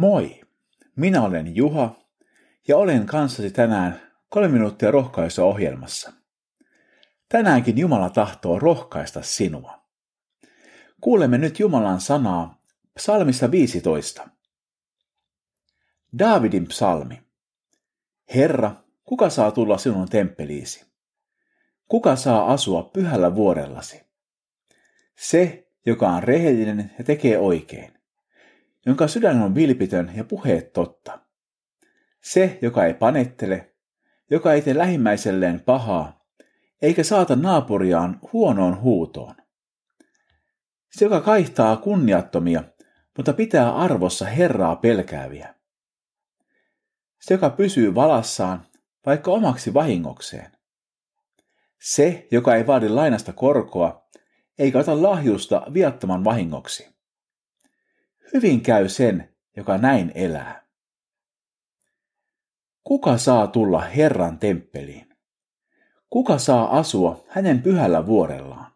Moi, minä olen Juha ja olen kanssasi tänään kolme minuuttia rohkaisua ohjelmassa. Tänäänkin Jumala tahtoo rohkaista sinua. Kuulemme nyt Jumalan sanaa psalmissa 15. Daavidin psalmi. Herra, kuka saa tulla sinun temppeliisi? Kuka saa asua pyhällä vuorellasi? Se, joka on rehellinen ja tekee oikein jonka sydän on vilpitön ja puheet totta. Se, joka ei panettele, joka ei tee lähimmäiselleen pahaa, eikä saata naapuriaan huonoon huutoon. Se, joka kaihtaa kunniattomia, mutta pitää arvossa Herraa pelkääviä. Se, joka pysyy valassaan, vaikka omaksi vahingokseen. Se, joka ei vaadi lainasta korkoa, eikä ota lahjusta viattoman vahingoksi. Hyvin käy sen, joka näin elää. Kuka saa tulla Herran temppeliin? Kuka saa asua hänen pyhällä vuorellaan?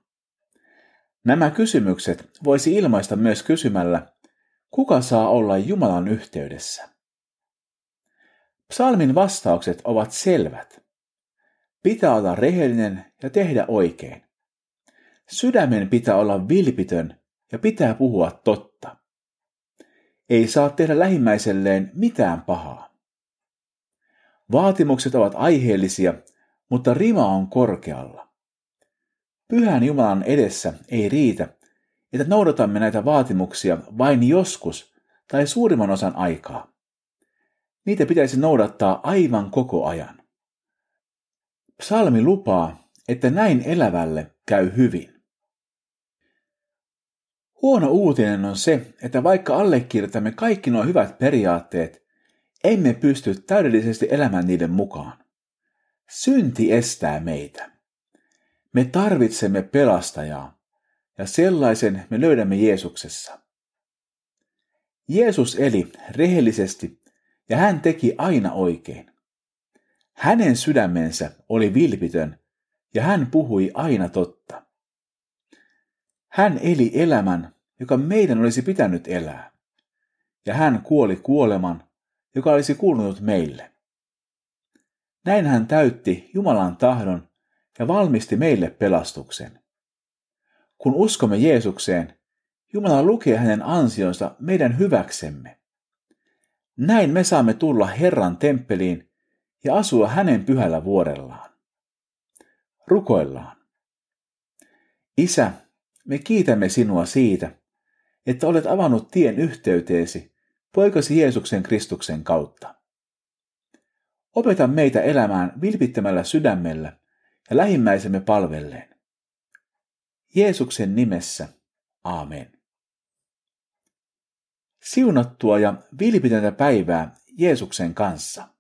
Nämä kysymykset voisi ilmaista myös kysymällä, kuka saa olla Jumalan yhteydessä? Psalmin vastaukset ovat selvät. Pitää olla rehellinen ja tehdä oikein. Sydämen pitää olla vilpitön ja pitää puhua totta ei saa tehdä lähimmäiselleen mitään pahaa. Vaatimukset ovat aiheellisia, mutta rima on korkealla. Pyhän Jumalan edessä ei riitä, että noudatamme näitä vaatimuksia vain joskus tai suurimman osan aikaa. Niitä pitäisi noudattaa aivan koko ajan. Psalmi lupaa, että näin elävälle käy hyvin. Huono uutinen on se, että vaikka allekirjoitamme kaikki nuo hyvät periaatteet, emme pysty täydellisesti elämään niiden mukaan. Synti estää meitä. Me tarvitsemme pelastajaa, ja sellaisen me löydämme Jeesuksessa. Jeesus eli rehellisesti, ja hän teki aina oikein. Hänen sydämensä oli vilpitön, ja hän puhui aina totta. Hän eli elämän, joka meidän olisi pitänyt elää. Ja hän kuoli kuoleman, joka olisi kuulunut meille. Näin hän täytti Jumalan tahdon ja valmisti meille pelastuksen. Kun uskomme Jeesukseen, Jumala lukee hänen ansionsa meidän hyväksemme. Näin me saamme tulla Herran temppeliin ja asua hänen pyhällä vuorellaan. Rukoillaan. Isä, me kiitämme sinua siitä, että olet avannut tien yhteyteesi poikasi Jeesuksen Kristuksen kautta. Opeta meitä elämään vilpittömällä sydämellä ja lähimmäisemme palvelleen. Jeesuksen nimessä, aamen. Siunattua ja vilpitöntä päivää Jeesuksen kanssa.